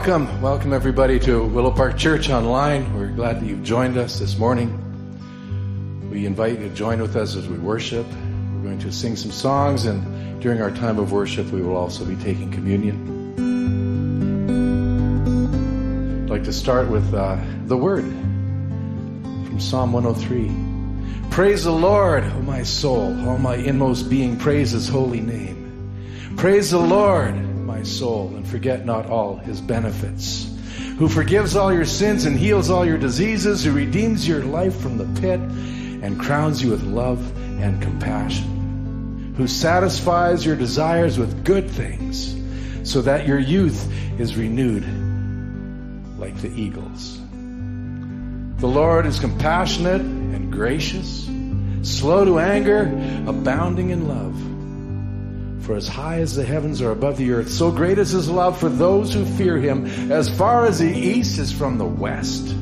Welcome, welcome everybody to Willow Park Church online. We're glad that you've joined us this morning. We invite you to join with us as we worship. We're going to sing some songs, and during our time of worship, we will also be taking communion. I'd like to start with uh, the word from Psalm 103. Praise the Lord, O my soul, all my inmost being, praise his holy name. Praise the Lord my soul, and forget not all his benefits. Who forgives all your sins and heals all your diseases, who redeems your life from the pit and crowns you with love and compassion. Who satisfies your desires with good things, so that your youth is renewed like the eagles. The Lord is compassionate and gracious, slow to anger, abounding in love. For as high as the heavens are above the earth, so great is his love for those who fear him. As far as the east is from the west,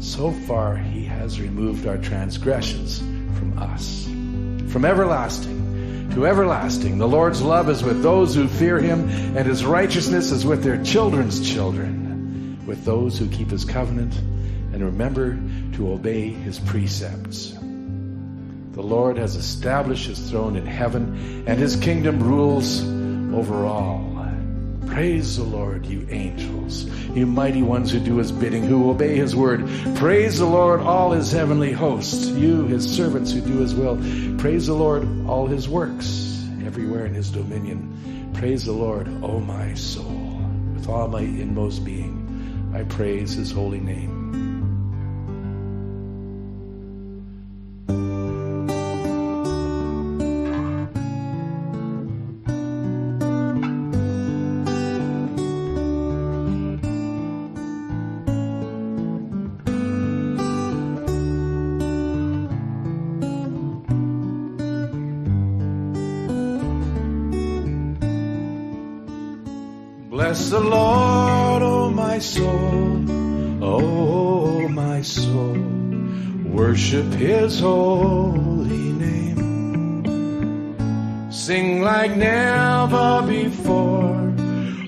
so far he has removed our transgressions from us. From everlasting to everlasting, the Lord's love is with those who fear him, and his righteousness is with their children's children, with those who keep his covenant and remember to obey his precepts. The Lord has established his throne in heaven, and his kingdom rules over all. Praise the Lord, you angels, you mighty ones who do his bidding, who obey his word. Praise the Lord, all his heavenly hosts, you, his servants who do his will. Praise the Lord, all his works, everywhere in his dominion. Praise the Lord, O my soul. With all my inmost being, I praise his holy name. His holy name. Sing like never before,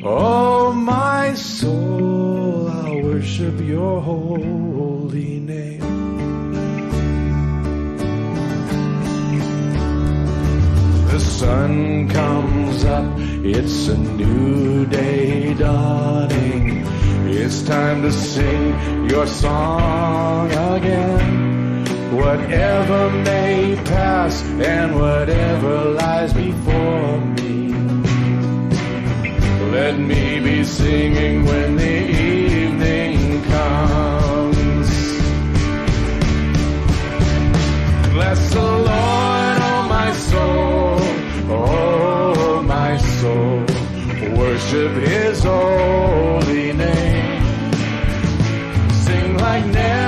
oh my soul. I'll worship your holy name. The sun comes up, it's a new day dawning. It's time to sing your song again. Whatever may pass and whatever lies before me. Let me be singing when the evening comes. Bless the Lord, oh my soul, oh my soul. Worship his holy name. Sing like never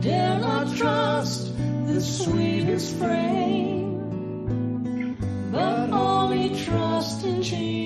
dare not trust the sweetest frame, but only trust in Jesus.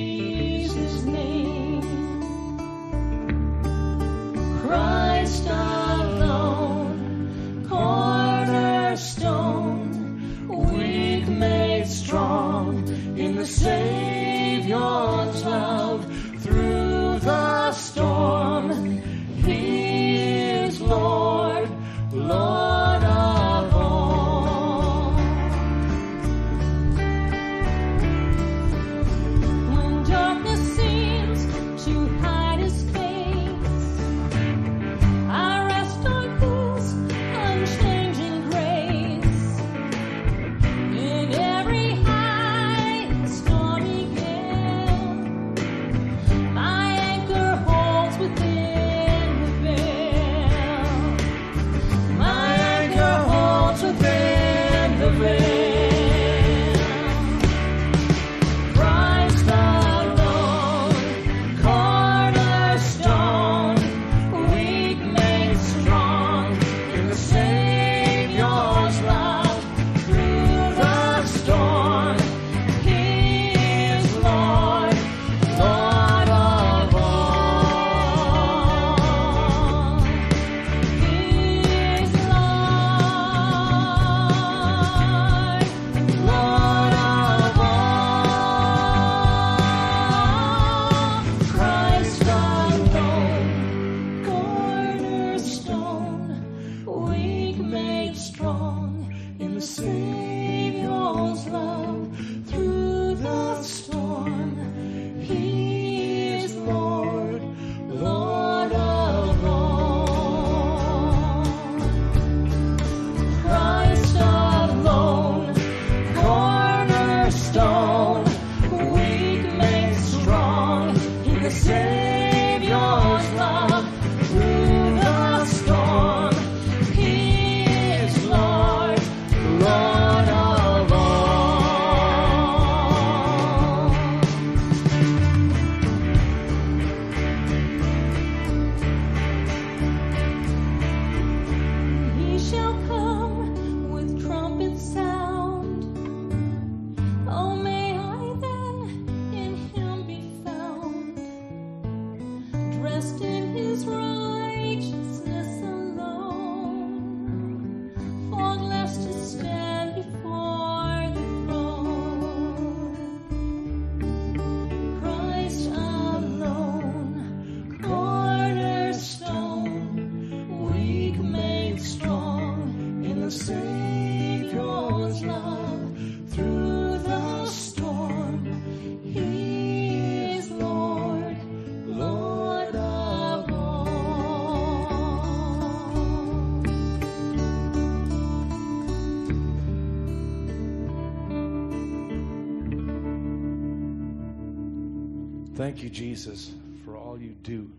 Jesus, for all you do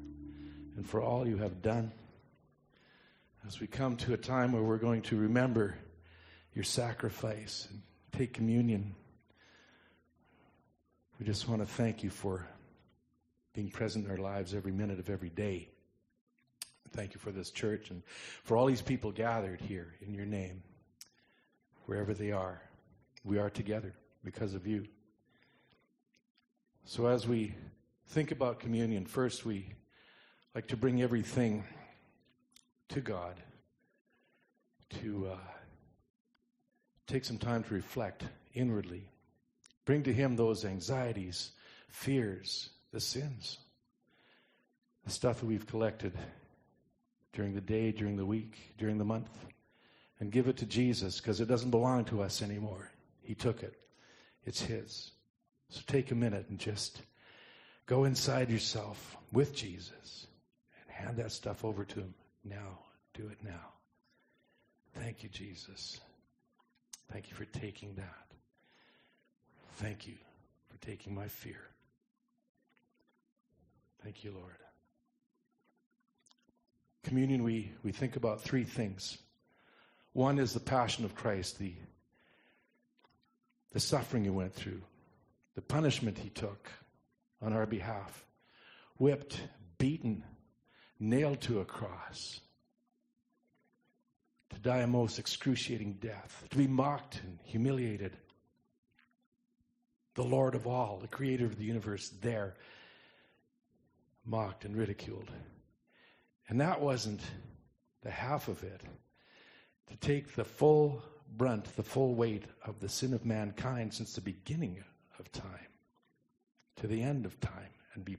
and for all you have done. As we come to a time where we're going to remember your sacrifice and take communion, we just want to thank you for being present in our lives every minute of every day. Thank you for this church and for all these people gathered here in your name, wherever they are. We are together because of you. So as we think about communion, first we like to bring everything to God, to uh, take some time to reflect inwardly, bring to Him those anxieties, fears, the sins, the stuff that we've collected during the day, during the week, during the month, and give it to Jesus because it doesn't belong to us anymore. He took it, it's His. So take a minute and just go inside yourself with Jesus and hand that stuff over to Him now. Do it now. Thank you, Jesus. Thank you for taking that. Thank you for taking my fear. Thank you, Lord. Communion, we, we think about three things. One is the passion of Christ, the, the suffering he went through, the punishment he took on our behalf, whipped, beaten, nailed to a cross, to die a most excruciating death, to be mocked and humiliated. The Lord of all, the creator of the universe, there, mocked and ridiculed. And that wasn't the half of it. To take the full brunt, the full weight of the sin of mankind since the beginning of time to the end of time and be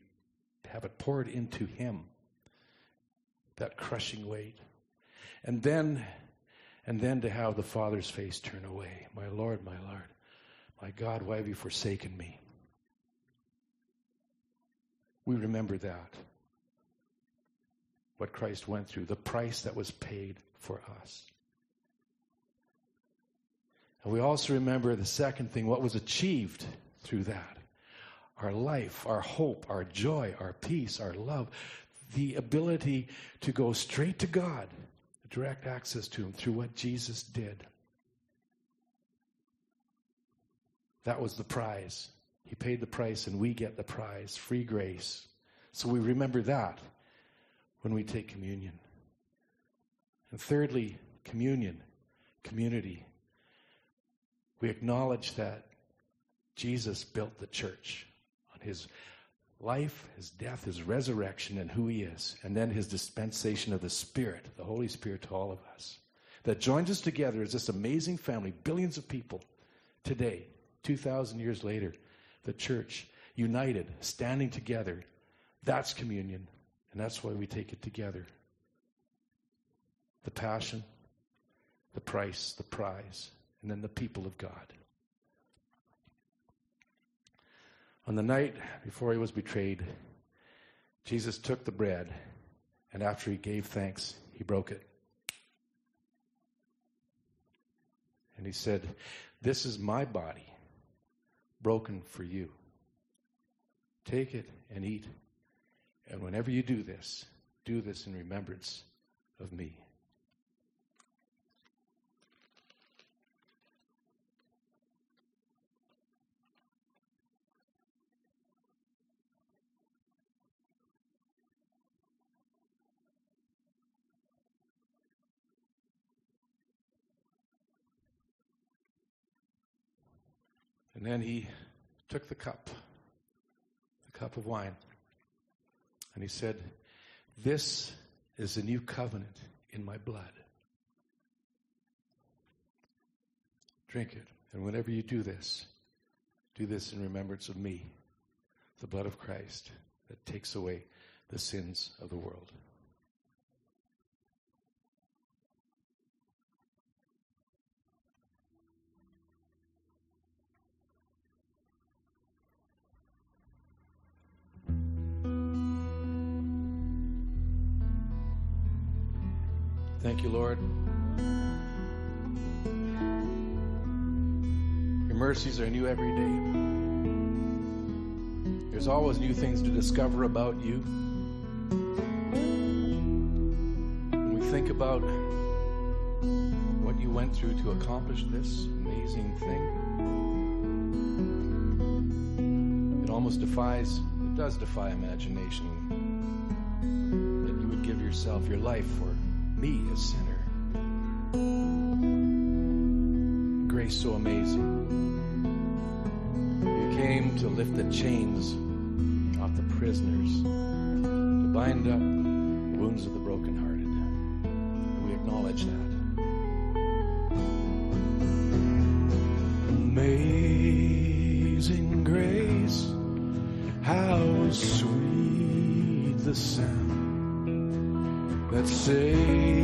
have it poured into him that crushing weight. And then and then to have the father's face turn away. My lord my lord my god why have you forsaken me? We remember that. What christ went through the price that was paid for us. And we also remember the second thing what was achieved through that our life, our hope, our joy, our peace, our love, the ability to go straight to God, direct access to Him through what Jesus did. That was the prize. He paid the price, and we get the prize free grace. So we remember that when we take communion. And thirdly, communion, community. We acknowledge that Jesus built the church his life, his death, his resurrection, and who he is, and then his dispensation of the Spirit, the Holy Spirit to all of us. That joins us together as this amazing family, billions of people today, 2,000 years later, the church, united, standing together. That's communion, and that's why we take it together. The passion, the price, the prize, and then the people of God. On the night before he was betrayed, Jesus took the bread, and after he gave thanks, he broke it. And he said, This is my body, broken for you. Take it and eat. And whenever you do this, do this in remembrance of me. And then he took the cup, the cup of wine, and he said, This is the new covenant in my blood. Drink it. And whenever you do this, do this in remembrance of me, the blood of Christ that takes away the sins of the world. Thank you, Lord. Your mercies are new every day. There's always new things to discover about you. When we think about what you went through to accomplish this amazing thing, it almost defies, it does defy imagination that you would give yourself, your life for me, a sinner. Grace so amazing. You came to lift the chains off the prisoners, to bind up the wounds of the brokenhearted. And we acknowledge that. Amazing grace, how sweet the sound that saved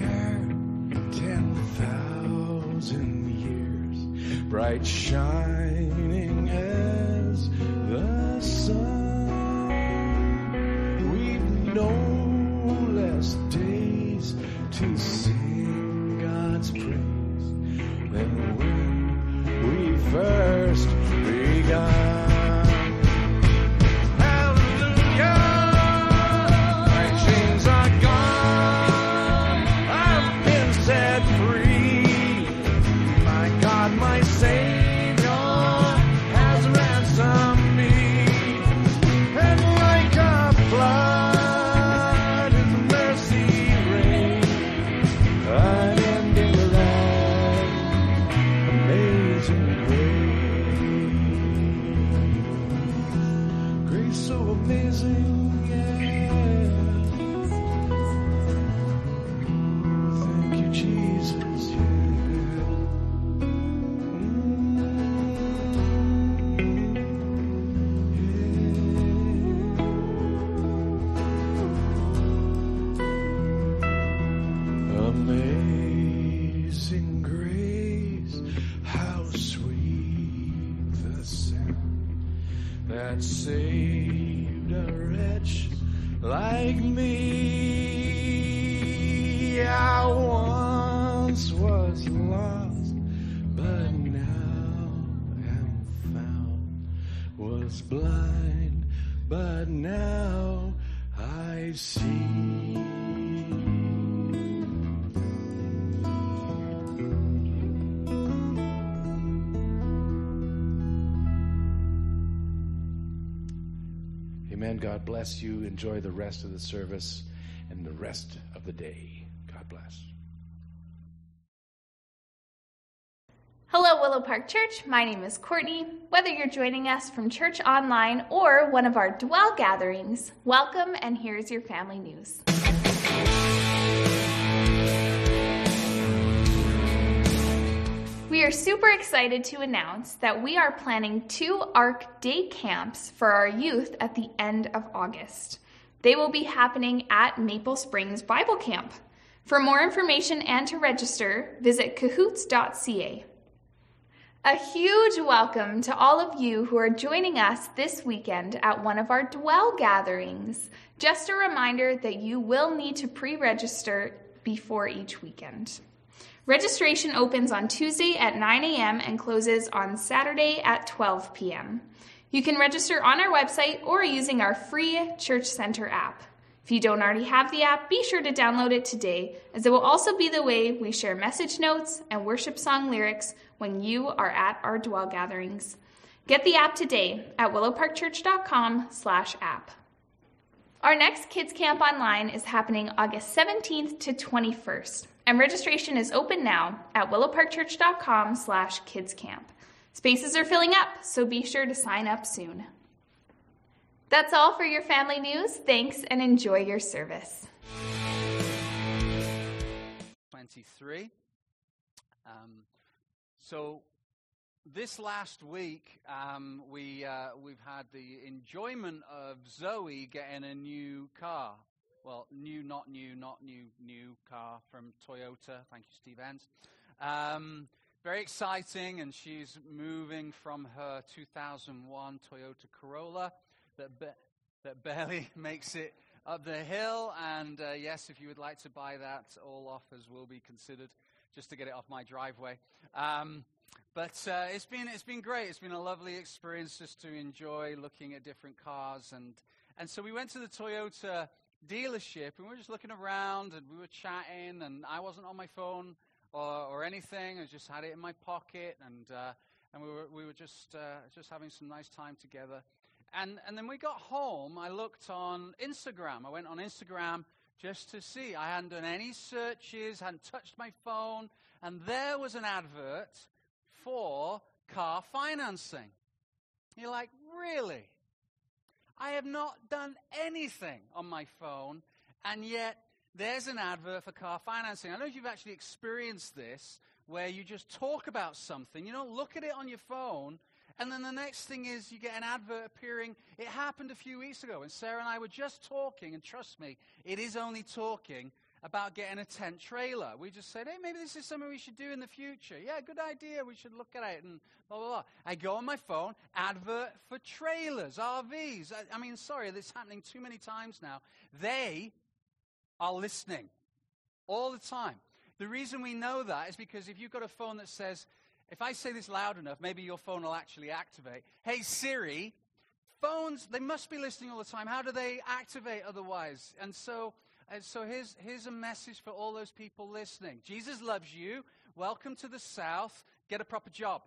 there ten thousand years, bright shining as the sun. Now I see. Amen. God bless you. Enjoy the rest of the service and the rest of the day. God bless. Hello, Willow Park Church. My name is Courtney. Whether you're joining us from church online or one of our dwell gatherings, welcome and here's your family news. We are super excited to announce that we are planning two ARC day camps for our youth at the end of August. They will be happening at Maple Springs Bible Camp. For more information and to register, visit cahoots.ca. A huge welcome to all of you who are joining us this weekend at one of our Dwell gatherings. Just a reminder that you will need to pre register before each weekend. Registration opens on Tuesday at 9 a.m. and closes on Saturday at 12 p.m. You can register on our website or using our free Church Center app. If you don't already have the app, be sure to download it today, as it will also be the way we share message notes and worship song lyrics when you are at our dwell gatherings. Get the app today at willowparkchurch.com/app. Our next kids camp online is happening August 17th to 21st, and registration is open now at willowparkchurch.com/kidscamp. Spaces are filling up, so be sure to sign up soon. That's all for your family news. Thanks and enjoy your service. 23. Um, so this last week, um, we, uh, we've had the enjoyment of Zoe getting a new car. Well, new, not new, not new, new car from Toyota. Thank you, Steve Enns. Um, very exciting, and she's moving from her 2001 Toyota Corolla that, ba- that barely makes it up the hill. And uh, yes, if you would like to buy that, all offers will be considered just to get it off my driveway. Um, but uh, it's been it's been great. It's been a lovely experience just to enjoy looking at different cars and and so we went to the Toyota dealership and we were just looking around and we were chatting and I wasn't on my phone or, or anything. I just had it in my pocket and uh, and we were we were just uh, just having some nice time together. And and then we got home. I looked on Instagram. I went on Instagram just to see. I hadn't done any searches, hadn't touched my phone, and there was an advert for car financing. You're like, really? I have not done anything on my phone, and yet there's an advert for car financing. I don't know if you've actually experienced this, where you just talk about something, you don't look at it on your phone, and then the next thing is you get an advert appearing. It happened a few weeks ago, and Sarah and I were just talking, and trust me, it is only talking about getting a tent trailer. We just said, hey, maybe this is something we should do in the future. Yeah, good idea. We should look at it and blah, blah, blah. I go on my phone, advert for trailers, RVs. I, I mean, sorry, this is happening too many times now. They are listening all the time. The reason we know that is because if you've got a phone that says, if I say this loud enough, maybe your phone will actually activate. Hey, Siri, phones, they must be listening all the time. How do they activate otherwise? And so, and so here's, here's a message for all those people listening Jesus loves you. Welcome to the South. Get a proper job.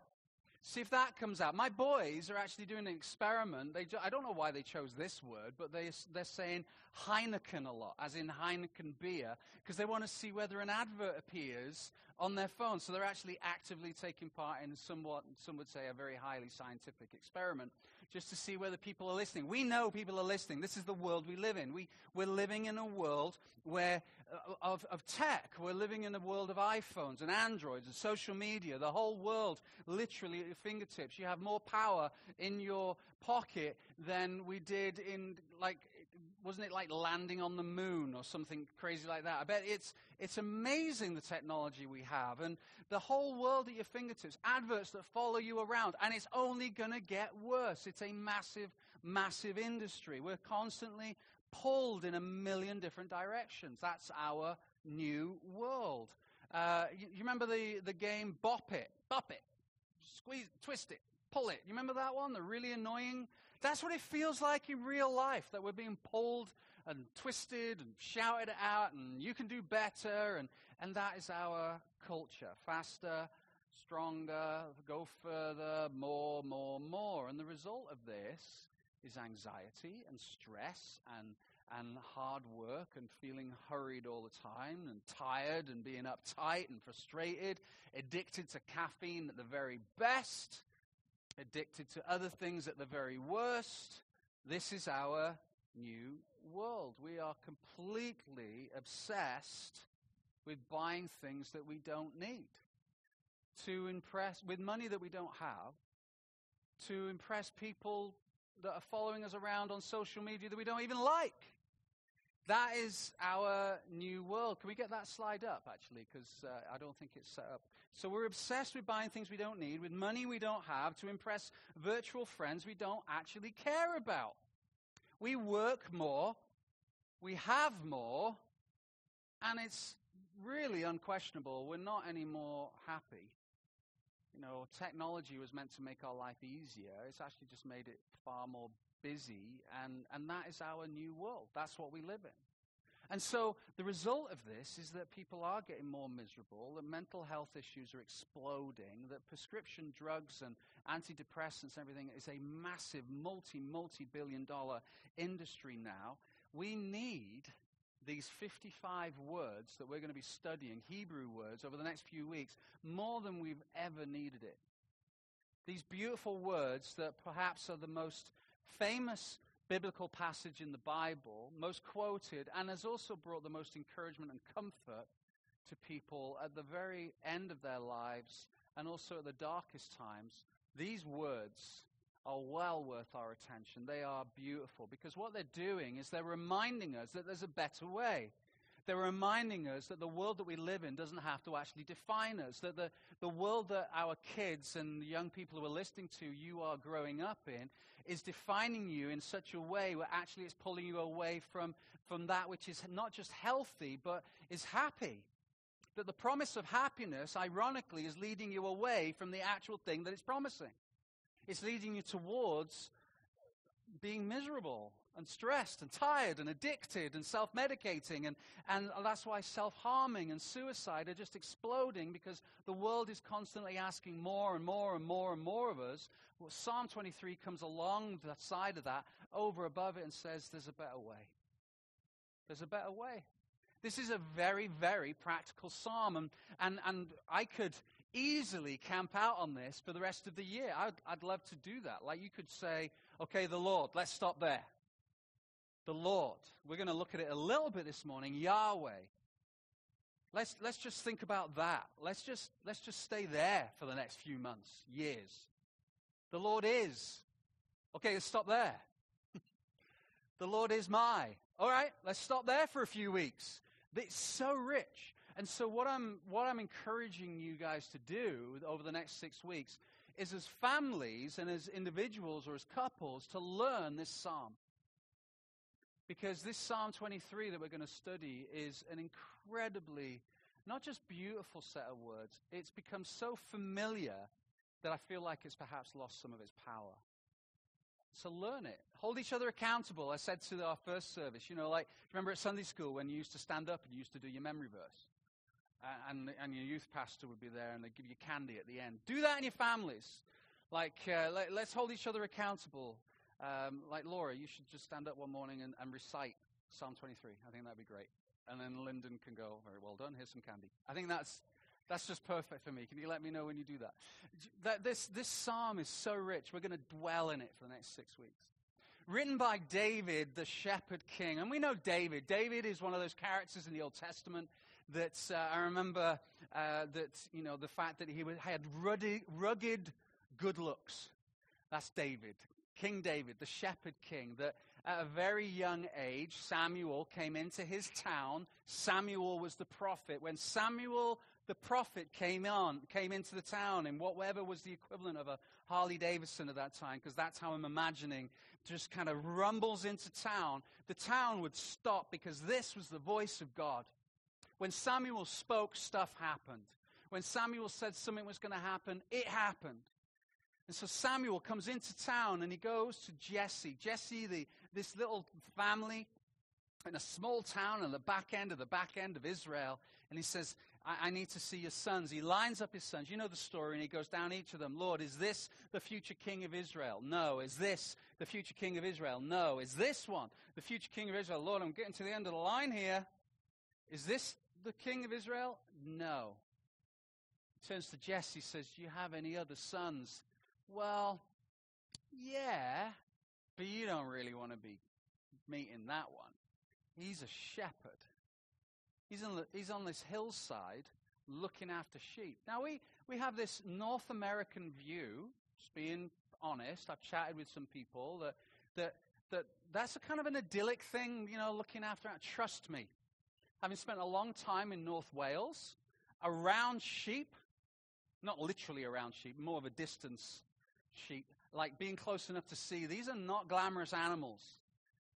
See if that comes out. My boys are actually doing an experiment. They, I don't know why they chose this word, but they, they're saying Heineken a lot, as in Heineken beer, because they want to see whether an advert appears on their phone. So they're actually actively taking part in somewhat, some would say, a very highly scientific experiment, just to see whether people are listening. We know people are listening. This is the world we live in. We, we're living in a world where uh, of, of tech. We're living in a world of iPhones and Androids and social media. The whole world literally at your fingertips. You have more power in your pocket than we did in like wasn't it like landing on the moon or something crazy like that? I bet it's, it's amazing the technology we have and the whole world at your fingertips, adverts that follow you around, and it's only going to get worse. It's a massive massive industry. We're constantly pulled in a million different directions. That's our new world. Uh, you, you remember the, the game Bop It? Bop It. Squeeze, twist it, pull it. You remember that one? The really annoying. That's what it feels like in real life, that we're being pulled and twisted and shouted out, and you can do better. And, and that is our culture. Faster, stronger, go further, more, more, more. And the result of this is anxiety and stress and, and hard work and feeling hurried all the time and tired and being uptight and frustrated, addicted to caffeine at the very best, addicted to other things at the very worst. This is our new world. We are completely obsessed with buying things that we don't need to impress with money that we don't have to impress people that are following us around on social media that we don't even like that is our new world. Can we get that slide up actually? Because uh, i don't think it's set up. So we're obsessed with buying things we don't need with money we don't have to impress virtual friends we don't actually care about. We work more we have more and it's really unquestionable we're not any more happy. You know, technology was meant to make our life easier. It's actually just made it far more busy, and, and that is our new world. That's what we live in. And so the result of this is that people are getting more miserable, that mental health issues are exploding, that prescription drugs and antidepressants and everything is a massive multi, multi billion dollar industry now. We need these 55 words that we're going to be studying, Hebrew words, over the next few weeks, more than we've ever needed it. These beautiful words that perhaps are the most famous biblical passage in the Bible, most quoted, and has also brought the most encouragement and comfort to people at the very end of their lives and also at the darkest times. These words are well worth our attention. They are beautiful because what they're doing is they're reminding us that there's a better way. They're reminding us that the world that we live in doesn't have to actually define us, that the, the world that our kids and the young people who are listening to you are growing up in is defining you in such a way where actually it's pulling you away from, from that which is not just healthy, but is happy. That the promise of happiness, ironically, is leading you away from the actual thing that it's promising. It's leading you towards being miserable and stressed and tired and addicted and self medicating. And, and that's why self harming and suicide are just exploding because the world is constantly asking more and more and more and more of us. Well, Psalm 23 comes along the side of that, over above it, and says, There's a better way. There's a better way. This is a very, very practical psalm. And, and, and I could easily camp out on this for the rest of the year. I'd, I'd love to do that. Like you could say, okay, the Lord, let's stop there. The Lord. We're going to look at it a little bit this morning. Yahweh. Let's, let's just think about that. Let's just, let's just stay there for the next few months, years. The Lord is. Okay, let's stop there. the Lord is my. All right, let's stop there for a few weeks. It's so rich. And so, what I'm, what I'm encouraging you guys to do over the next six weeks is, as families and as individuals or as couples, to learn this psalm. Because this Psalm 23 that we're going to study is an incredibly, not just beautiful set of words, it's become so familiar that I feel like it's perhaps lost some of its power. So learn it. Hold each other accountable. I said to our first service, you know, like, remember at Sunday school when you used to stand up and you used to do your memory verse? and, and your youth pastor would be there and they'd give you candy at the end. Do that in your families. Like, uh, let, us hold each other accountable. Um, like Laura, you should just stand up one morning and, and recite Psalm 23. I think that'd be great. And then Lyndon can go, very well done, here's some candy. I think that's, that's just perfect for me. Can you let me know when you do that? that this, this psalm is so rich. We're going to dwell in it for the next six weeks. Written by David, the shepherd king. And we know David. David is one of those characters in the Old Testament that uh, I remember uh, that, you know, the fact that he had rugged, rugged good looks. That's David, King David, the shepherd king, that at a very young age, Samuel came into his town. Samuel was the prophet. When Samuel, the prophet came on, came into the town in whatever was the equivalent of a Harley Davidson at that time, because that's how I'm imagining, just kind of rumbles into town, the town would stop because this was the voice of God. When Samuel spoke, stuff happened. When Samuel said something was going to happen, it happened. And so Samuel comes into town and he goes to Jesse. Jesse, the, this little family in a small town on the back end of the back end of Israel. And he says, I, I, need to see your sons. He lines up his sons. You know the story. And he goes down each of them. Lord, is this the future king of Israel? No. Is this the future king of Israel? No. Is this one the future king of Israel? Lord, I'm getting to the end of the line here. Is this the king of Israel? No. He turns to Jesse, says, Do you have any other sons? Well, yeah, but you don't really want to be meeting that one. He's a shepherd. He's on, the, he's on this hillside looking after sheep. Now, we, we have this North American view, just being honest. I've chatted with some people that, that, that that's a kind of an idyllic thing, you know, looking after. Trust me, having spent a long time in North Wales, around sheep, not literally around sheep, more of a distance sheep, like being close enough to see, these are not glamorous animals.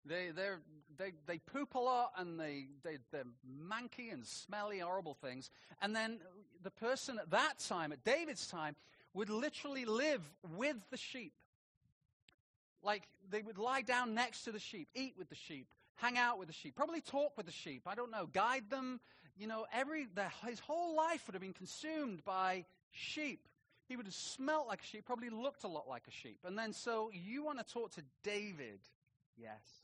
They, they, they poop a lot and they, they, they're manky and smelly, horrible things. And then the person at that time, at David's time, would literally live with the sheep. Like they would lie down next to the sheep, eat with the sheep, hang out with the sheep, probably talk with the sheep. I don't know, guide them. You know, every the, his whole life would have been consumed by sheep. He would have smelt like a sheep, probably looked a lot like a sheep. And then, so you want to talk to David? Yes.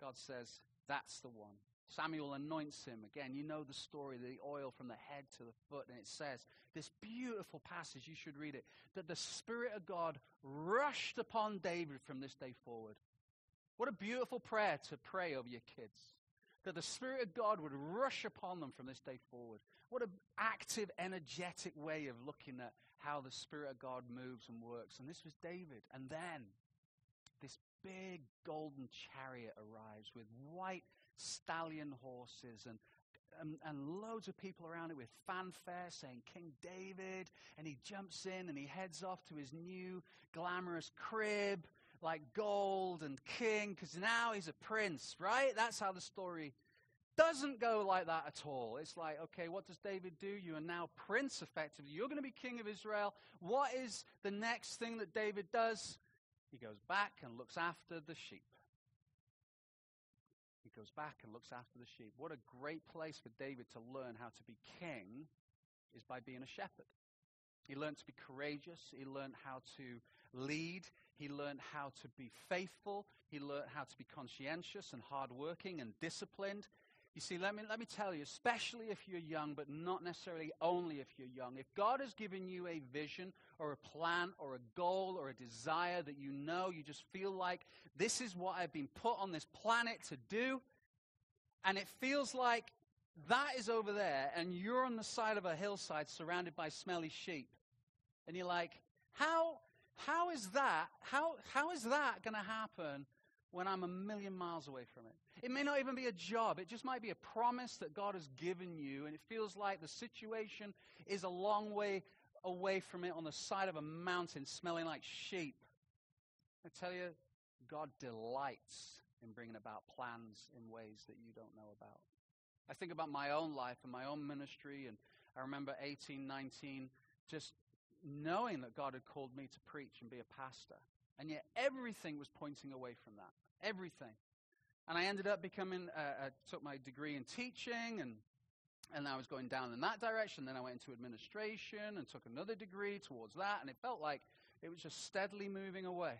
God says, that's the one. Samuel anoints him. Again, you know the story, the oil from the head to the foot. And it says, this beautiful passage, you should read it, that the Spirit of God rushed upon David from this day forward. What a beautiful prayer to pray over your kids. That the Spirit of God would rush upon them from this day forward. What an active, energetic way of looking at how the Spirit of God moves and works. And this was David. And then this big golden chariot arrives with white stallion horses and, and, and, loads of people around it with fanfare saying King David. And he jumps in and he heads off to his new glamorous crib like gold and king because now he's a prince, right? That's how the story doesn't go like that at all. It's like, okay, what does David do? You are now prince, effectively. You're going to be king of Israel. What is the next thing that David does? He goes back and looks after the sheep. He goes back and looks after the sheep. What a great place for David to learn how to be king is by being a shepherd. He learned to be courageous. He learned how to lead. He learned how to be faithful. He learned how to be conscientious and hardworking and disciplined. You see, let me, let me tell you, especially if you're young, but not necessarily only if you're young, if God has given you a vision or a plan or a goal or a desire that you know, you just feel like this is what I've been put on this planet to do, and it feels like that is over there, and you're on the side of a hillside surrounded by smelly sheep, and you're like, how, how is that, how, how is that going to happen when I'm a million miles away from it? It may not even be a job. It just might be a promise that God has given you, and it feels like the situation is a long way away from it on the side of a mountain, smelling like sheep. I tell you, God delights in bringing about plans in ways that you don't know about. I think about my own life and my own ministry, and I remember 18, 19, just knowing that God had called me to preach and be a pastor. And yet everything was pointing away from that. Everything. And I ended up becoming, uh, I took my degree in teaching and and I was going down in that direction. Then I went into administration and took another degree towards that, and it felt like it was just steadily moving away.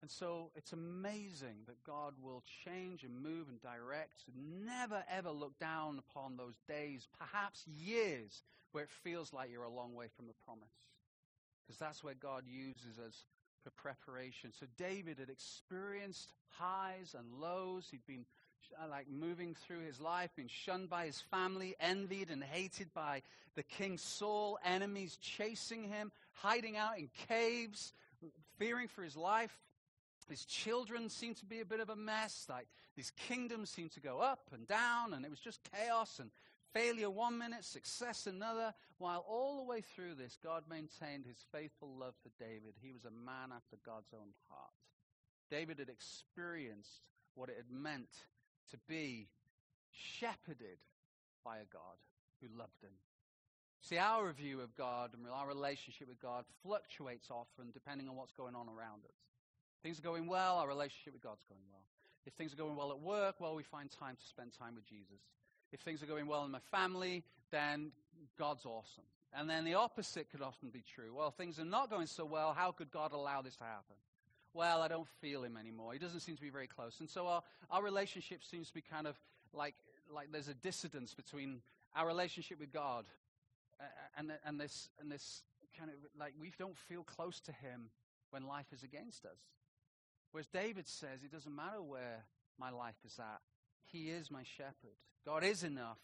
And so it's amazing that God will change and move and direct. Never ever look down upon those days, perhaps years, where it feels like you're a long way from the promise. Because that's where God uses us for preparation. So David had experienced highs and lows. He'd been uh, like moving through his life, been shunned by his family, envied and hated by the king Saul, enemies chasing him, hiding out in caves, fearing for his life. His children seemed to be a bit of a mess. Like his kingdom seemed to go up and down, and it was just chaos and Failure one minute, success another, while all the way through this, God maintained his faithful love for David. He was a man after God's own heart. David had experienced what it had meant to be shepherded by a God who loved him. See, our view of God and our relationship with God fluctuates often depending on what's going on around us. Things are going well, our relationship with God's going well. If things are going well at work, well, we find time to spend time with Jesus. If things are going well in my family, then God's awesome. And then the opposite could often be true. Well, things are not going so well. How could God allow this to happen? Well, I don't feel him anymore. He doesn't seem to be very close. And so our, our relationship seems to be kind of like, like there's a dissidence between our relationship with God and, and, this, and this kind of like we don't feel close to him when life is against us. Whereas David says, it doesn't matter where my life is at, he is my shepherd. God is enough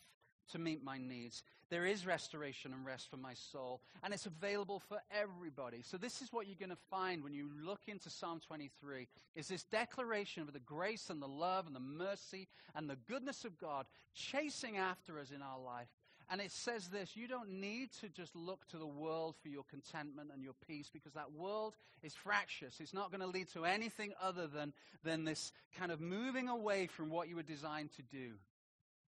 to meet my needs. There is restoration and rest for my soul, and it's available for everybody. So this is what you're going to find when you look into Psalm 23 is this declaration of the grace and the love and the mercy and the goodness of God chasing after us in our life and it says this you don't need to just look to the world for your contentment and your peace because that world is fractious. It's not going to lead to anything other than, than this kind of moving away from what you were designed to do.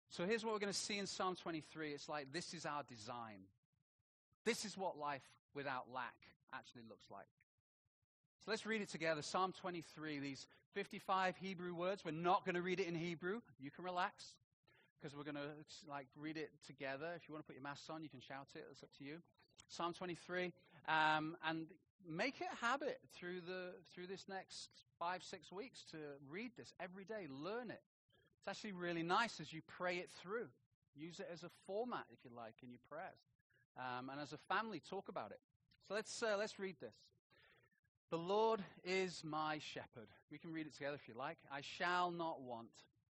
So here's what we're going to see in Psalm 23. It's like this is our design. This is what life without lack actually looks like. So let's read it together. Psalm 23, these 55 Hebrew words. We're not going to read it in Hebrew. You can relax because we're going to like read it together. If you want to put your masks on, you can shout it. It's up to you. Psalm 23, um, and make it a habit through the through this next five six weeks to read this every day. Learn it. It's actually really nice as you pray it through. Use it as a format, if you like, in your prayers, um, and as a family, talk about it. So let's uh, let's read this. The Lord is my shepherd. We can read it together if you like. I shall not want.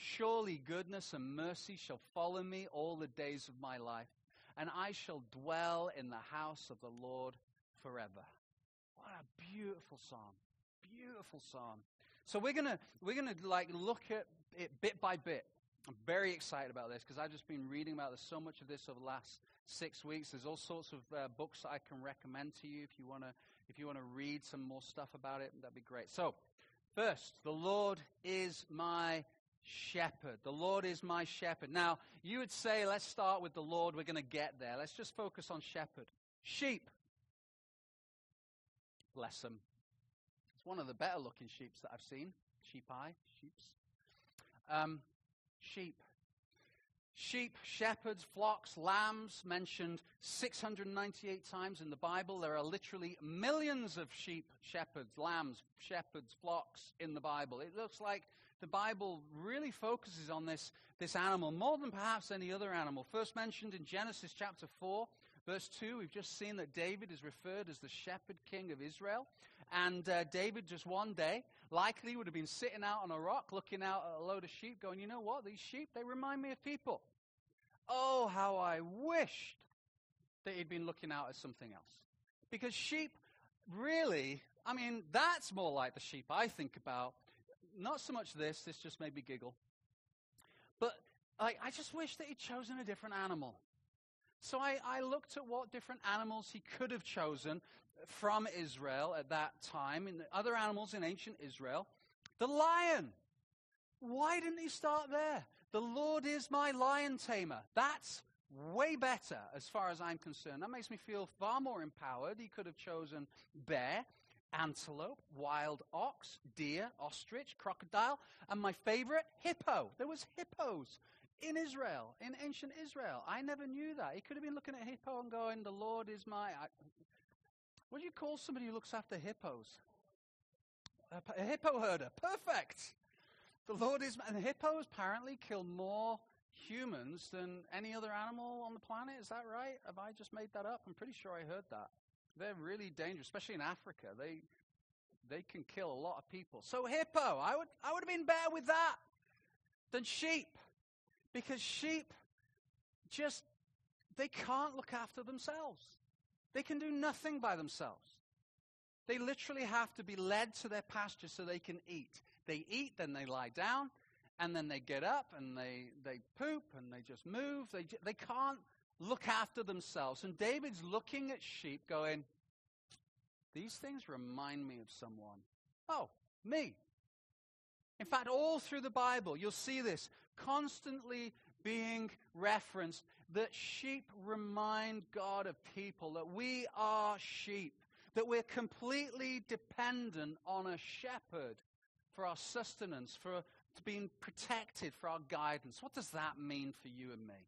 Surely goodness and mercy shall follow me all the days of my life, and I shall dwell in the house of the Lord forever. What a beautiful psalm. Beautiful psalm. So we're gonna we're gonna like look at it bit by bit. I'm very excited about this because I've just been reading about this, so much of this over the last six weeks. There's all sorts of uh, books that I can recommend to you if you want to if you want to read some more stuff about it. That'd be great. So, first, the Lord is my shepherd. The Lord is my shepherd. Now, you would say, let's start with the Lord. We're going to get there. Let's just focus on shepherd. Sheep. Bless them. It's one of the better looking sheep that I've seen. Sheep eye, sheeps. Um, sheep. Sheep, shepherds, flocks, lambs mentioned 698 times in the Bible. There are literally millions of sheep, shepherds, lambs, shepherds, flocks in the Bible. It looks like the Bible really focuses on this, this animal more than perhaps any other animal. First mentioned in Genesis chapter 4, verse 2, we've just seen that David is referred as the shepherd king of Israel. And uh, David, just one day, likely would have been sitting out on a rock looking out at a load of sheep, going, You know what? These sheep, they remind me of people. Oh, how I wished that he'd been looking out at something else. Because sheep, really, I mean, that's more like the sheep I think about not so much this, this just made me giggle. But I, I just wish that he'd chosen a different animal. So I, I looked at what different animals he could have chosen from Israel at that time, and other animals in ancient Israel. The lion. Why didn't he start there? The Lord is my lion tamer. That's way better as far as I'm concerned. That makes me feel far more empowered. He could have chosen bear antelope, wild ox, deer, ostrich, crocodile, and my favorite, hippo. There was hippos in Israel, in ancient Israel. I never knew that. He could have been looking at hippo and going, "The Lord is my." I, what do you call somebody who looks after hippos? A, hippo herder. Perfect. The Lord is, my... and hippos apparently kill more humans than any other animal on the planet. Is that right? Have I just made that up? I'm pretty sure I heard that. They're really dangerous, especially in Africa. They they can kill a lot of people. So hippo, I would I would have been better with that than sheep. Because sheep just they can't look after themselves. They can do nothing by themselves. They literally have to be led to their pasture so they can eat. They eat, then they lie down, and then they get up and they, they poop and they just move. They, they can't look after themselves. And David's looking at sheep going, These things remind me of someone. Oh, me. In fact, all through the Bible, you'll see this constantly being referenced that sheep remind God of people, that we are sheep, that we're completely dependent on a shepherd for our sustenance, for being protected, for our guidance. What does that mean for you and me?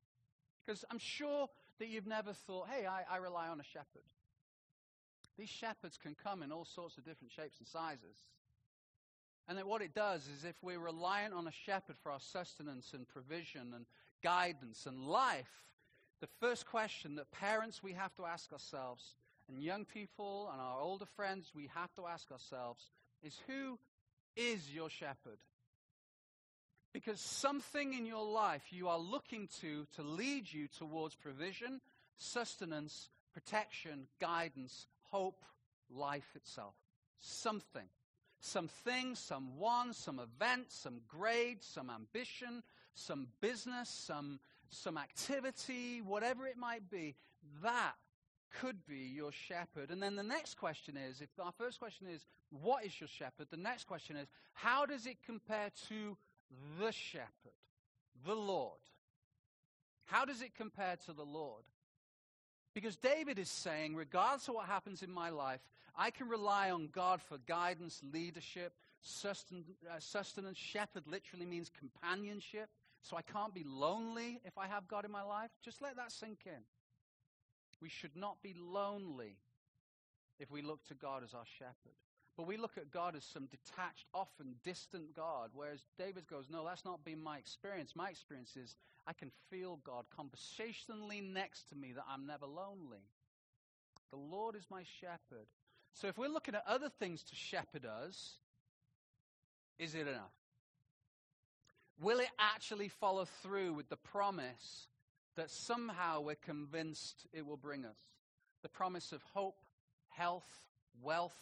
Because I'm sure that you've never thought, hey, I, I rely on a shepherd. These shepherds can come in all sorts of different shapes and sizes. And that what it does is if we're reliant on a shepherd for our sustenance and provision and guidance and life, the first question that parents we have to ask ourselves, and young people and our older friends we have to ask ourselves, is who is your shepherd? Because something in your life you are looking to to lead you towards provision, sustenance, protection, guidance, hope, life itself. Something. Something, someone, some event, some grade, some ambition, some business, some, some activity, whatever it might be. That could be your shepherd. And then the next question is if our first question is, what is your shepherd? The next question is, how does it compare to the shepherd, the Lord? How does it compare to the Lord? Because David is saying, regardless of what happens in my life, I can rely on God for guidance, leadership, sustenance. Uh. Shepherd literally means companionship. So I can't be lonely if I have God in my life. Just let that sink in. We should not be lonely if we look to God as our shepherd. But we look at God as some detached, often distant God, whereas David goes, No, that's not been my experience. My experience is I can feel God conversationally next to me, that I'm never lonely. The Lord is my shepherd. So if we're looking at other things to shepherd us, is it enough? Will it actually follow through with the promise that somehow we're convinced it will bring us? The promise of hope, health, wealth,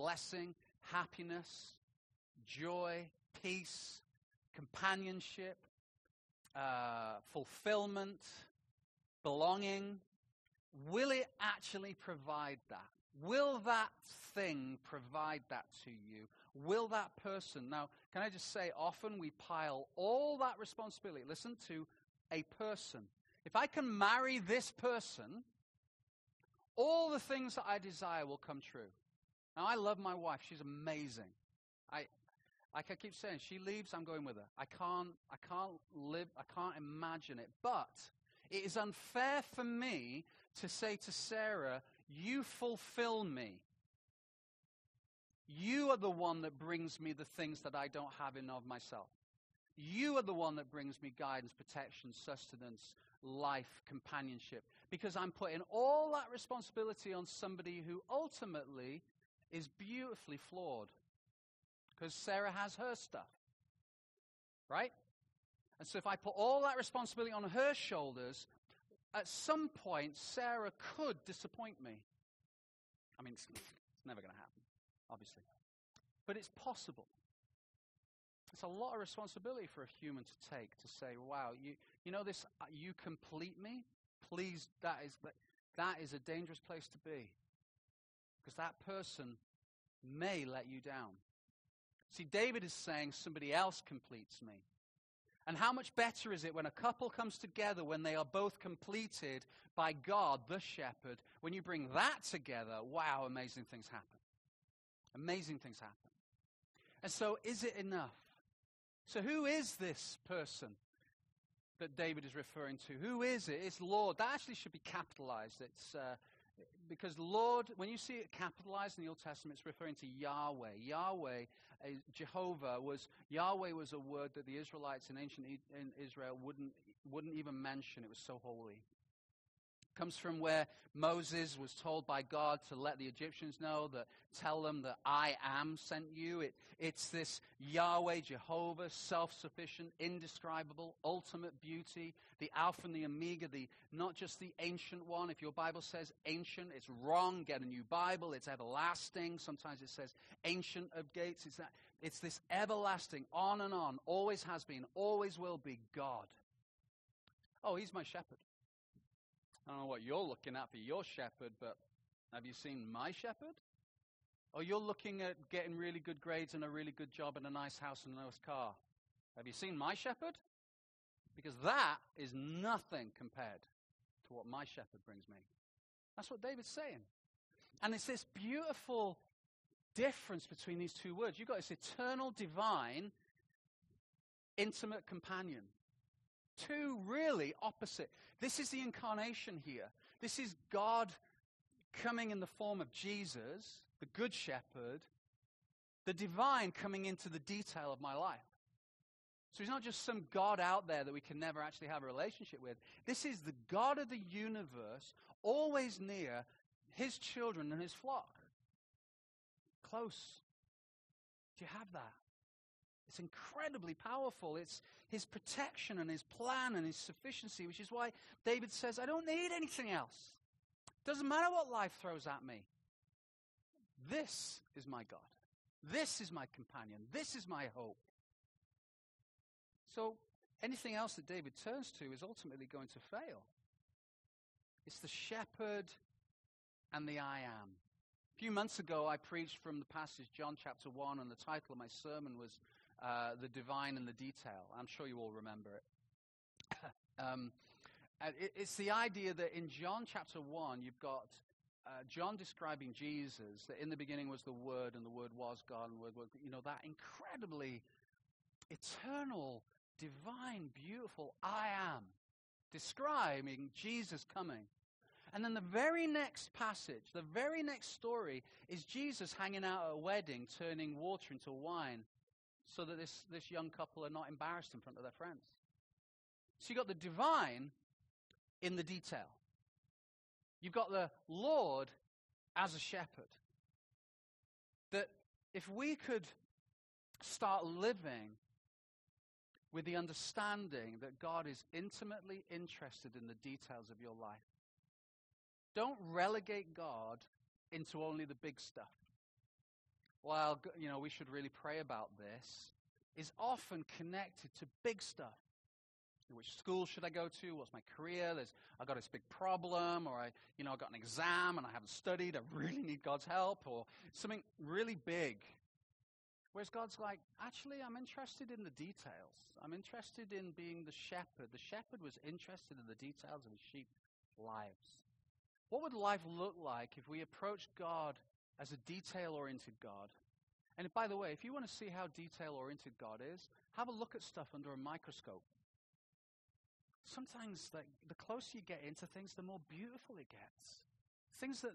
blessing, happiness, joy, peace, companionship, uh, fulfillment, belonging. Will it actually provide that? Will that thing provide that to you? Will that person? Now, can I just say, often we pile all that responsibility, listen, to a person. If I can marry this person, all the things that I desire will come true. Now, I love my wife. She's amazing. I, like I keep saying, she leaves, I'm going with her. I can't, I can't live, I can't imagine it. But it is unfair for me to say to Sarah, You fulfill me. You are the one that brings me the things that I don't have in of myself. You are the one that brings me guidance, protection, sustenance, life, companionship. Because I'm putting all that responsibility on somebody who ultimately is beautifully flawed. Because Sarah has her stuff. Right? And so if I put all that responsibility on her shoulders, at some point, Sarah could disappoint me. I mean, it's, it's never going to happen, obviously. But it's possible. It's a lot of responsibility for a human to take to say, wow, you, you know this, uh, you complete me? Please, that is, that is a dangerous place to be. Because that person may let you down. See, David is saying somebody else completes me. And how much better is it when a couple comes together when they are both completed by God, the shepherd? When you bring that together, wow, amazing things happen. Amazing things happen. And so, is it enough? So, who is this person that David is referring to? Who is it? It's Lord. That actually should be capitalized. It's uh, because Lord, when you see it capitalized in the Old Testament, it's referring to Yahweh. Yahweh, uh, Jehovah was Yahweh was a word that the Israelites in ancient in Israel wouldn't wouldn't even mention. It was so holy. Comes from where Moses was told by God to let the Egyptians know that, tell them that I am sent you. It, it's this Yahweh, Jehovah, self sufficient, indescribable, ultimate beauty, the Alpha and the Omega, the, not just the ancient one. If your Bible says ancient, it's wrong. Get a new Bible. It's everlasting. Sometimes it says Ancient of Days. It's, that, it's this everlasting, on and on, always has been, always will be God. Oh, he's my shepherd. I don't know what you're looking at for your shepherd, but have you seen my shepherd? Or you're looking at getting really good grades and a really good job and a nice house and a nice car. Have you seen my shepherd? Because that is nothing compared to what my shepherd brings me. That's what David's saying. And it's this beautiful difference between these two words. You've got this eternal, divine, intimate companion two really opposite. This is the incarnation here. This is God coming in the form of Jesus, the Good Shepherd, the divine coming into the detail of my life. So he's not just some God out there that we can never actually have a relationship with. This is the God of the universe, always near his children and his flock. Close. Do you have that? It's incredibly powerful. It's his protection and his plan and his sufficiency, which is why David says, I don't need anything else. Doesn't matter what life throws at me. This is my God. This is my companion. This is my hope. So anything else that David turns to is ultimately going to fail. It's the shepherd and the I am. A few months ago, I preached from the passage John chapter 1, and the title of my sermon was uh, the divine and the detail. I'm sure you all remember it. um, it. It's the idea that in John chapter 1, you've got uh, John describing Jesus, that in the beginning was the Word, and the Word was God, and the Word was, you know, that incredibly eternal, divine, beautiful I am, describing Jesus coming. And then the very next passage, the very next story, is Jesus hanging out at a wedding, turning water into wine so that this, this young couple are not embarrassed in front of their friends. So you've got the divine in the detail. You've got the Lord as a shepherd. That if we could start living with the understanding that God is intimately interested in the details of your life, don't relegate God into only the big stuff well, you know, we should really pray about this, is often connected to big stuff. Which school should I go to? What's my career? There's, I got this big problem, or I, you know, I got an exam and I haven't studied. I really need God's help, or something really big. Whereas God's like, actually, I'm interested in the details. I'm interested in being the shepherd. The shepherd was interested in the details of his sheep lives. What would life look like if we approached God as a detail oriented God. And by the way, if you want to see how detail oriented God is, have a look at stuff under a microscope. Sometimes like, the closer you get into things, the more beautiful it gets. Things that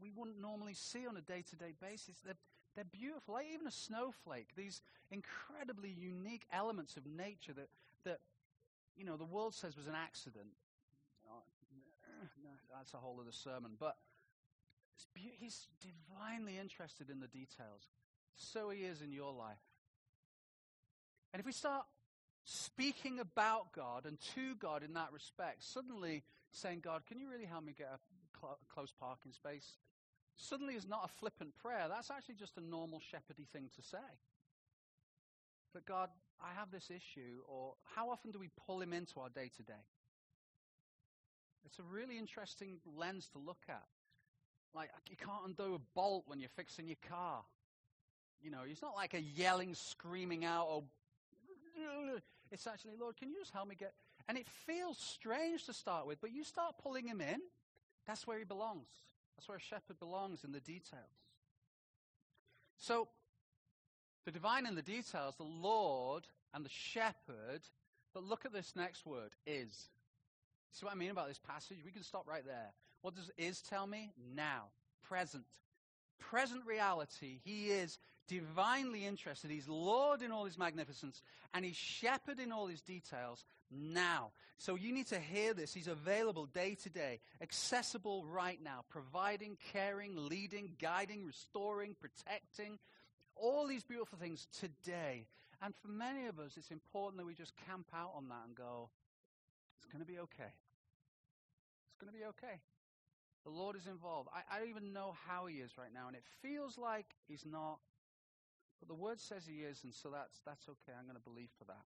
we wouldn't normally see on a day to day basis, they're, they're beautiful. Like even a snowflake, these incredibly unique elements of nature that, that you know, the world says was an accident. Oh, that's a whole other sermon. But He's divinely interested in the details. So he is in your life. And if we start speaking about God and to God in that respect, suddenly saying, God, can you really help me get a cl- close parking space? Suddenly is not a flippant prayer. That's actually just a normal shepherdy thing to say. But God, I have this issue, or how often do we pull him into our day to day? It's a really interesting lens to look at. Like, you can't undo a bolt when you're fixing your car. You know, it's not like a yelling, screaming out, or it's actually, Lord, can you just help me get. And it feels strange to start with, but you start pulling him in, that's where he belongs. That's where a shepherd belongs in the details. So, the divine in the details, the Lord and the shepherd, but look at this next word, is. See what I mean about this passage? We can stop right there. What does is tell me? Now, present. present reality. He is divinely interested. He's Lord in all his magnificence, and he's shepherd in all his details now. So you need to hear this. He's available day to day, accessible right now, providing, caring, leading, guiding, restoring, protecting, all these beautiful things today. And for many of us, it's important that we just camp out on that and go, it's going to be okay. It's going to be okay. The Lord is involved. I, I don't even know how He is right now, and it feels like He's not. But the Word says He is, and so that's, that's okay. I'm going to believe for that.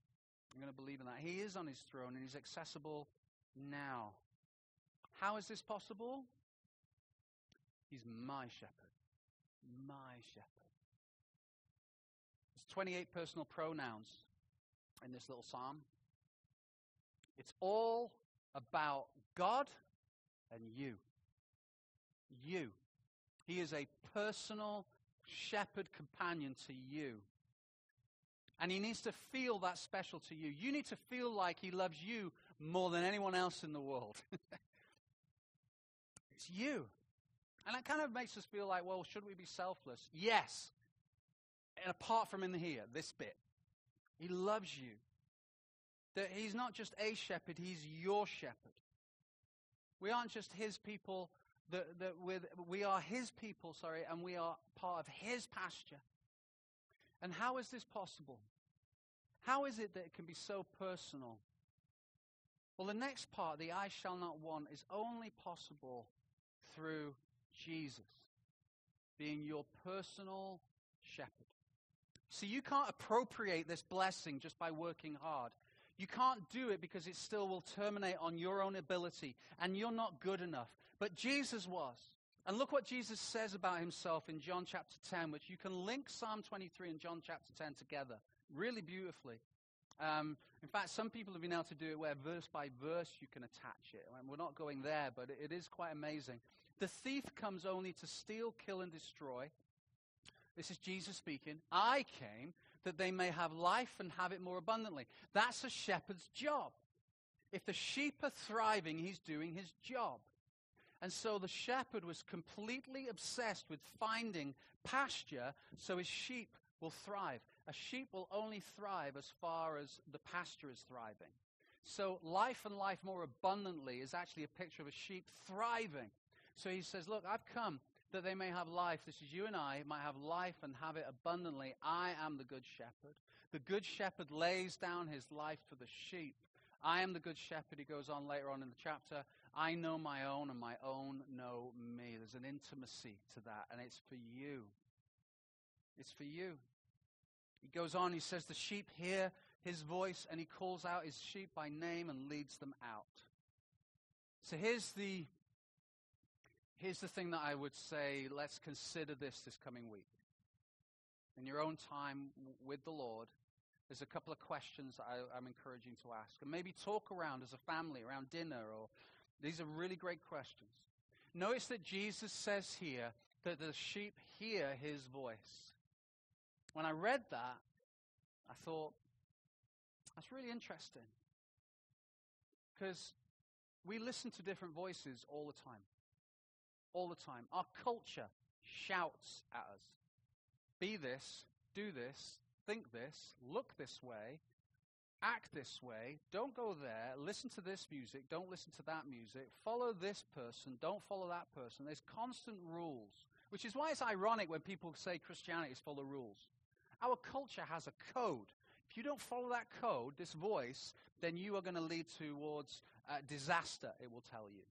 I'm going to believe in that. He is on His throne, and He's accessible now. How is this possible? He's my shepherd. My shepherd. There's 28 personal pronouns in this little psalm. It's all about God and you. You. He is a personal shepherd companion to you. And he needs to feel that special to you. You need to feel like he loves you more than anyone else in the world. it's you. And that kind of makes us feel like, well, should we be selfless? Yes. And apart from in here, this bit. He loves you. That he's not just a shepherd, he's your shepherd. We aren't just his people, that, that we are his people, sorry, and we are part of his pasture. And how is this possible? How is it that it can be so personal? Well, the next part, the I shall not want, is only possible through Jesus being your personal shepherd. See, you can't appropriate this blessing just by working hard. You can't do it because it still will terminate on your own ability, and you're not good enough. But Jesus was. And look what Jesus says about himself in John chapter 10, which you can link Psalm 23 and John chapter 10 together really beautifully. Um, in fact, some people have been able to do it where verse by verse you can attach it. And we're not going there, but it is quite amazing. The thief comes only to steal, kill, and destroy. This is Jesus speaking. I came that they may have life and have it more abundantly. That's a shepherd's job. If the sheep are thriving, he's doing his job. And so the shepherd was completely obsessed with finding pasture so his sheep will thrive. A sheep will only thrive as far as the pasture is thriving. So life and life more abundantly is actually a picture of a sheep thriving. So he says, Look, I've come that they may have life. This is you and I might have life and have it abundantly. I am the good shepherd. The good shepherd lays down his life for the sheep. I am the good shepherd, he goes on later on in the chapter. I know my own, and my own know me. There's an intimacy to that, and it's for you. It's for you. He goes on, he says, The sheep hear his voice, and he calls out his sheep by name and leads them out. So here's the Here's the thing that I would say let's consider this this coming week. In your own time with the Lord, there's a couple of questions I, am encouraging to ask. And maybe talk around as a family, around dinner, or these are really great questions. Notice that Jesus says here that the sheep hear his voice. When I read that, I thought, that's really interesting. Because we listen to different voices all the time all the time. Our culture shouts at us be this, do this, think this, look this way, act this way, don't go there, listen to this music, don't listen to that music, follow this person, don't follow that person. There's constant rules, which is why it's ironic when people say Christianity is full of rules. Our culture has a code. If you don't follow that code, this voice, then you are going to lead towards uh, disaster, it will tell you.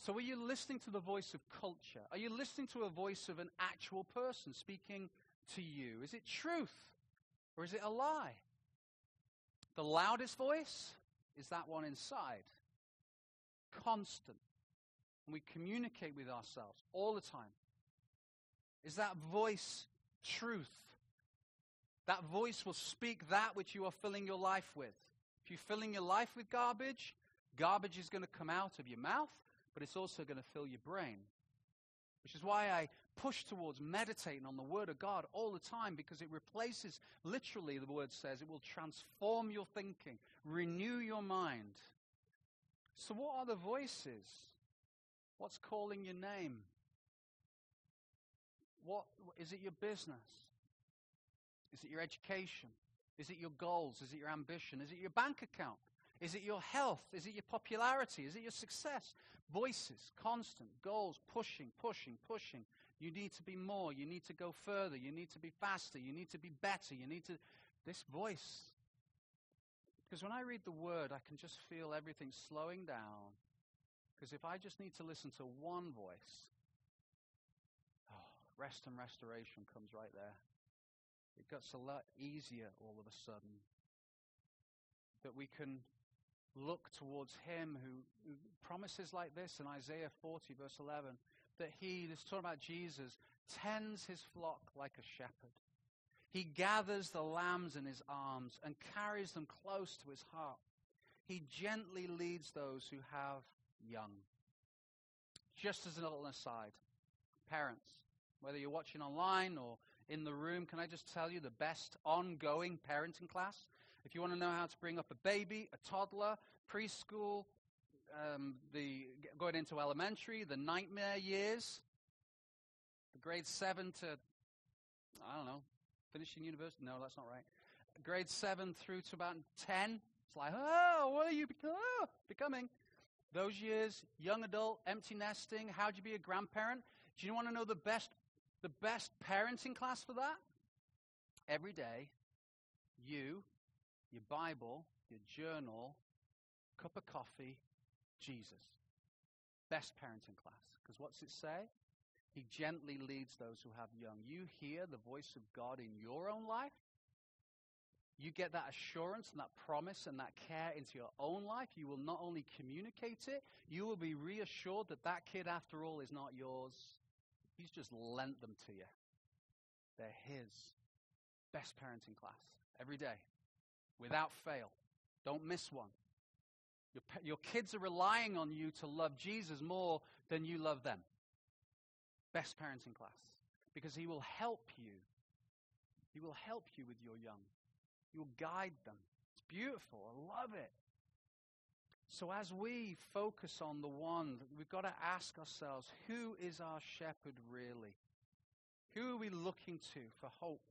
So, are you listening to the voice of culture? Are you listening to a voice of an actual person speaking to you? Is it truth or is it a lie? The loudest voice is that one inside, constant. And we communicate with ourselves all the time. Is that voice truth? That voice will speak that which you are filling your life with. If you're filling your life with garbage, garbage is going to come out of your mouth but it's also going to fill your brain. Which is why I push towards meditating on the Word of God all the time because it replaces, literally, the Word says, it will transform your thinking, renew your mind. So, what are the voices? What's calling your name? What is it your business? Is it your education? Is it your goals? Is it your ambition? Is it your bank account? Is it your health? Is it your popularity? Is it your success? Voices, constant, goals, pushing, pushing, pushing. You need to be more. You need to go further. You need to be faster. You need to be better. You need to. This voice. Because when I read the word, I can just feel everything slowing down. Because if I just need to listen to one voice, oh, rest and restoration comes right there. It gets a lot easier all of a sudden. That we can look towards Him who, promises like this in Isaiah 40, verse 11, that He, this is talking about Jesus, tends His flock like a shepherd. He gathers the lambs in His arms and carries them close to His heart. He gently leads those who have young. Just as an little aside, parents, whether you're watching online or in the room, can I just tell you the best ongoing parenting class? If you want to know how to bring up a baby, a toddler, preschool, um, the going into elementary, the nightmare years, the grade seven to I don't know, finishing university. No, that's not right. Grade seven through to about ten. It's like, oh, what are you oh, becoming? Those years, young adult, empty nesting. How do you be a grandparent? Do you want to know the best the best parenting class for that? Every day, you, your Bible, your journal, cup of coffee, Jesus. Best parenting class. Because what's it say? He gently leads those who have young. You hear the voice of God in your own life. You get that assurance and that promise and that care into your own life. You will not only communicate it, you will be reassured that that kid, after all, is not yours. He's just lent them to you. They're His. Best parenting class every day, without fail. Don't miss one. Your, your kids are relying on you to love Jesus more than you love them. Best parenting class. Because He will help you. He will help you with your young. He will guide them. It's beautiful. I love it. So, as we focus on the one, we've got to ask ourselves who is our shepherd really? Who are we looking to for hope?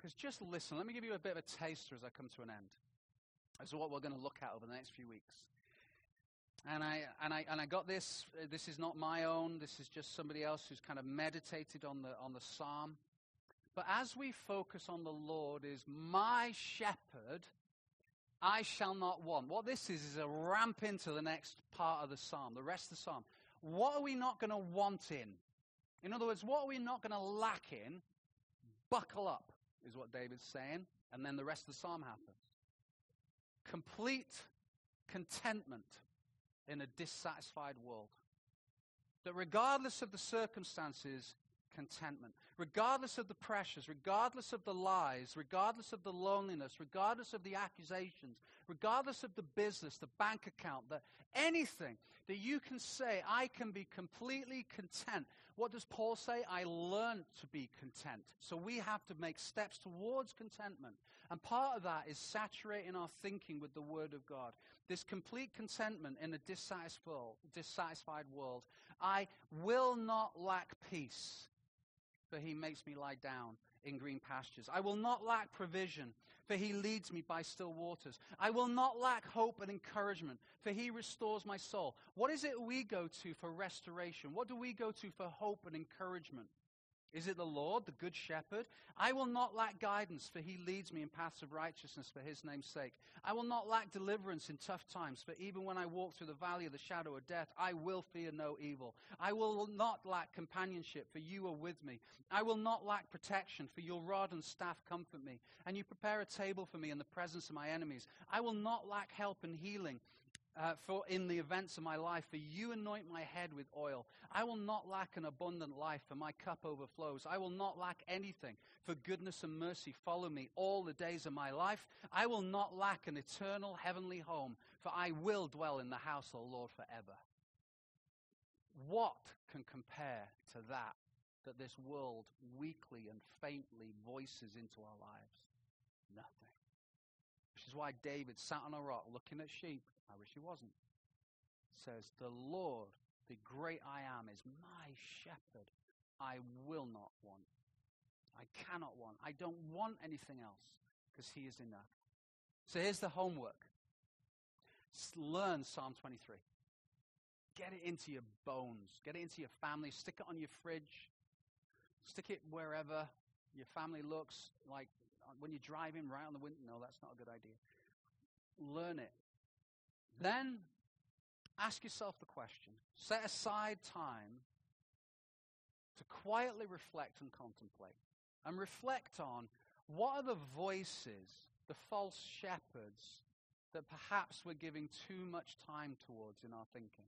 Because just listen, let me give you a bit of a taster as I come to an end. This is what we're going to look at over the next few weeks. And I, and, I, and I got this. Uh, this is not my own. This is just somebody else who's kind of meditated on the, on the psalm. But as we focus on the Lord, is my shepherd I shall not want. What this is, is a ramp into the next part of the psalm, the rest of the psalm. What are we not going to want in? In other words, what are we not going to lack in? Buckle up, is what David's saying. And then the rest of the psalm happens. Complete contentment in a dissatisfied world. That regardless of the circumstances, contentment. Regardless of the pressures, regardless of the lies, regardless of the loneliness, regardless of the accusations, regardless of the business, the bank account, the anything that you can say, I can be completely content. What does Paul say? I learned to be content. So we have to make steps towards contentment. And part of that is saturating our thinking with the Word of God. This complete contentment in a dissatisfied world. I will not lack peace for he makes me lie down in green pastures. I will not lack provision, for he leads me by still waters. I will not lack hope and encouragement, for he restores my soul. What is it we go to for restoration? What do we go to for hope and encouragement? Is it the Lord, the Good Shepherd? I will not lack guidance, for he leads me in paths of righteousness for his name's sake. I will not lack deliverance in tough times, for even when I walk through the valley of the shadow of death, I will fear no evil. I will not lack companionship, for you are with me. I will not lack protection, for your rod and staff comfort me. And you prepare a table for me in the presence of my enemies. I will not lack help and healing uh, for in the events of my life, for you anoint my head with oil. I will not lack an abundant life, for my cup overflows. I will not lack anything, for goodness and mercy follow me all the days of my life. I will not lack an eternal heavenly home, for I will dwell in the house of the Lord forever. What can compare to that that this world weakly and faintly voices into our lives? Nothing. Which is why David sat on a rock looking at sheep I wish he wasn't. Says, The Lord, the great I am, is my shepherd. I will not want. I cannot want. I don't want anything else because He is enough. So here's the homework learn Psalm 23. Get it into your bones, get it into your family, stick it on your fridge, stick it wherever your family looks like uh, when you're driving right on the window. No, that's not a good idea. Learn it. Then ask yourself the question set aside time to quietly reflect and contemplate. And reflect on what are the voices, the false shepherds, that perhaps we're giving too much time towards in our thinking?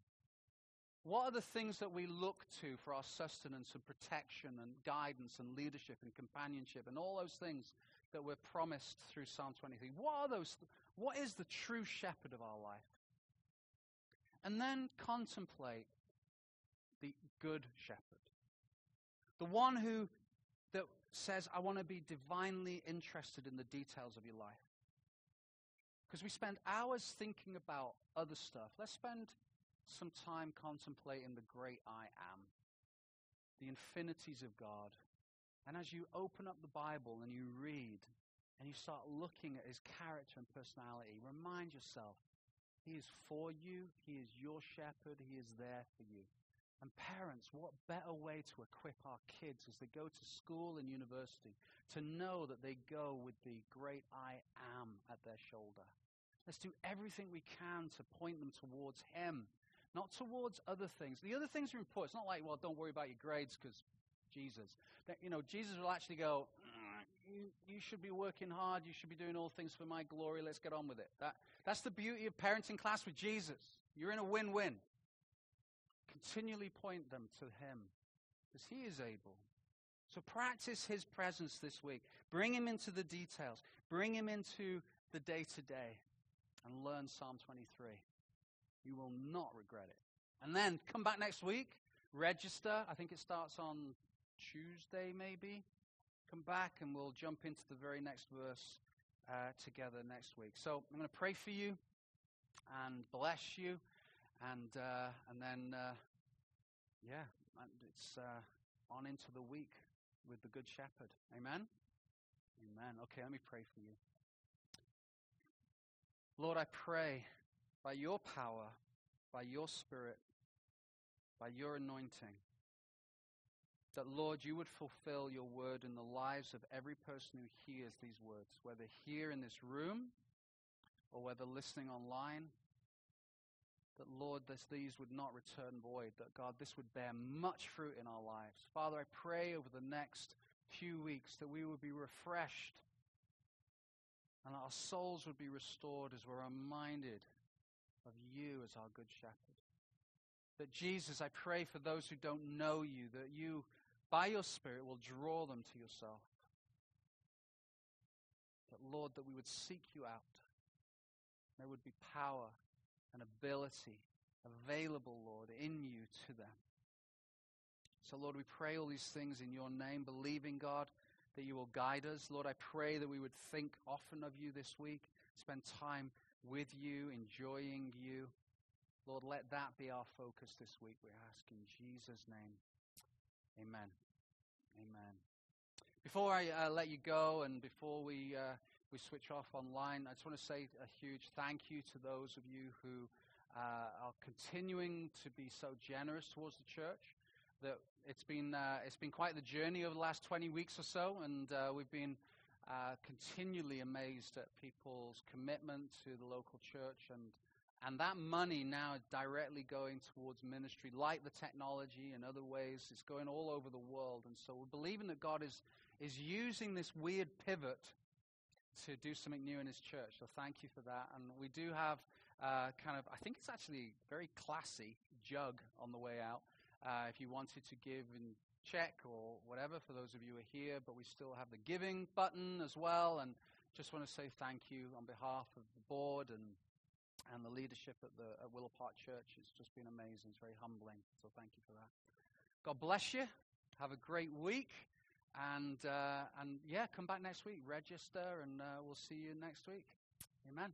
What are the things that we look to for our sustenance and protection and guidance and leadership and companionship and all those things that we're promised through Psalm 23? What are those? What is the true shepherd of our life? And then contemplate the good shepherd. The one who that says, I want to be divinely interested in the details of your life. Because we spend hours thinking about other stuff. Let's spend some time contemplating the great I am, the infinities of God. And as you open up the Bible and you read and you start looking at his character and personality, remind yourself he is for you, he is your shepherd, he is there for you. And parents, what better way to equip our kids as they go to school and university to know that they go with the great I am at their shoulder? Let's do everything we can to point them towards Him, not towards other things. The other things are important. It's not like, well, don't worry about your grades because Jesus. You know, Jesus will actually go, "Mm, you, you should be working hard. You should be doing all things for my glory. Let's get on with it. That, that's the beauty of parenting class with Jesus. You're in a win win. Continually point them to Him because He is able. So practice His presence this week. Bring Him into the details, bring Him into the day to day, and learn Psalm 23. You will not regret it. And then come back next week, register. I think it starts on Tuesday, maybe. Come back and we'll jump into the very next verse uh, together next week. So I'm going to pray for you and bless you, and uh, and then uh, yeah, it's uh, on into the week with the Good Shepherd. Amen. Amen. Okay, let me pray for you. Lord, I pray by your power, by your Spirit, by your anointing, that, Lord, you would fulfill your word in the lives of every person who hears these words, whether here in this room or whether listening online. That, Lord, this, these would not return void, that, God, this would bear much fruit in our lives. Father, I pray over the next few weeks that we would be refreshed and our souls would be restored as we're reminded of you as our good shepherd. That Jesus, I pray for those who don't know you, that you, by your Spirit, will draw them to yourself. That, Lord, that we would seek you out. There would be power and ability available, Lord, in you to them. So, Lord, we pray all these things in your name, believing, God, that you will guide us. Lord, I pray that we would think often of you this week, spend time with you, enjoying you. Lord, let that be our focus this week, we ask in Jesus' name. Amen. Amen. Before I uh, let you go and before we, uh, we switch off online, I just want to say a huge thank you to those of you who uh, are continuing to be so generous towards the church. That it's been uh, it's been quite the journey over the last 20 weeks or so, and uh, we've been uh, continually amazed at people's commitment to the local church and and that money now is directly going towards ministry, like the technology and other ways. It's going all over the world. And so we're believing that God is, is using this weird pivot to do something new in his church. So thank you for that. And we do have uh, kind of, I think it's actually very classy jug on the way out. Uh, if you wanted to give in check or whatever, for those of you who are here, but we still have the giving button as well. And just want to say thank you on behalf of the board and and the leadership at the at Willow Park Church. It's just been amazing. It's very humbling. So thank you for that. God bless you. Have a great week. And uh, and yeah, come back next week. Register, and uh, we'll see you next week. Amen.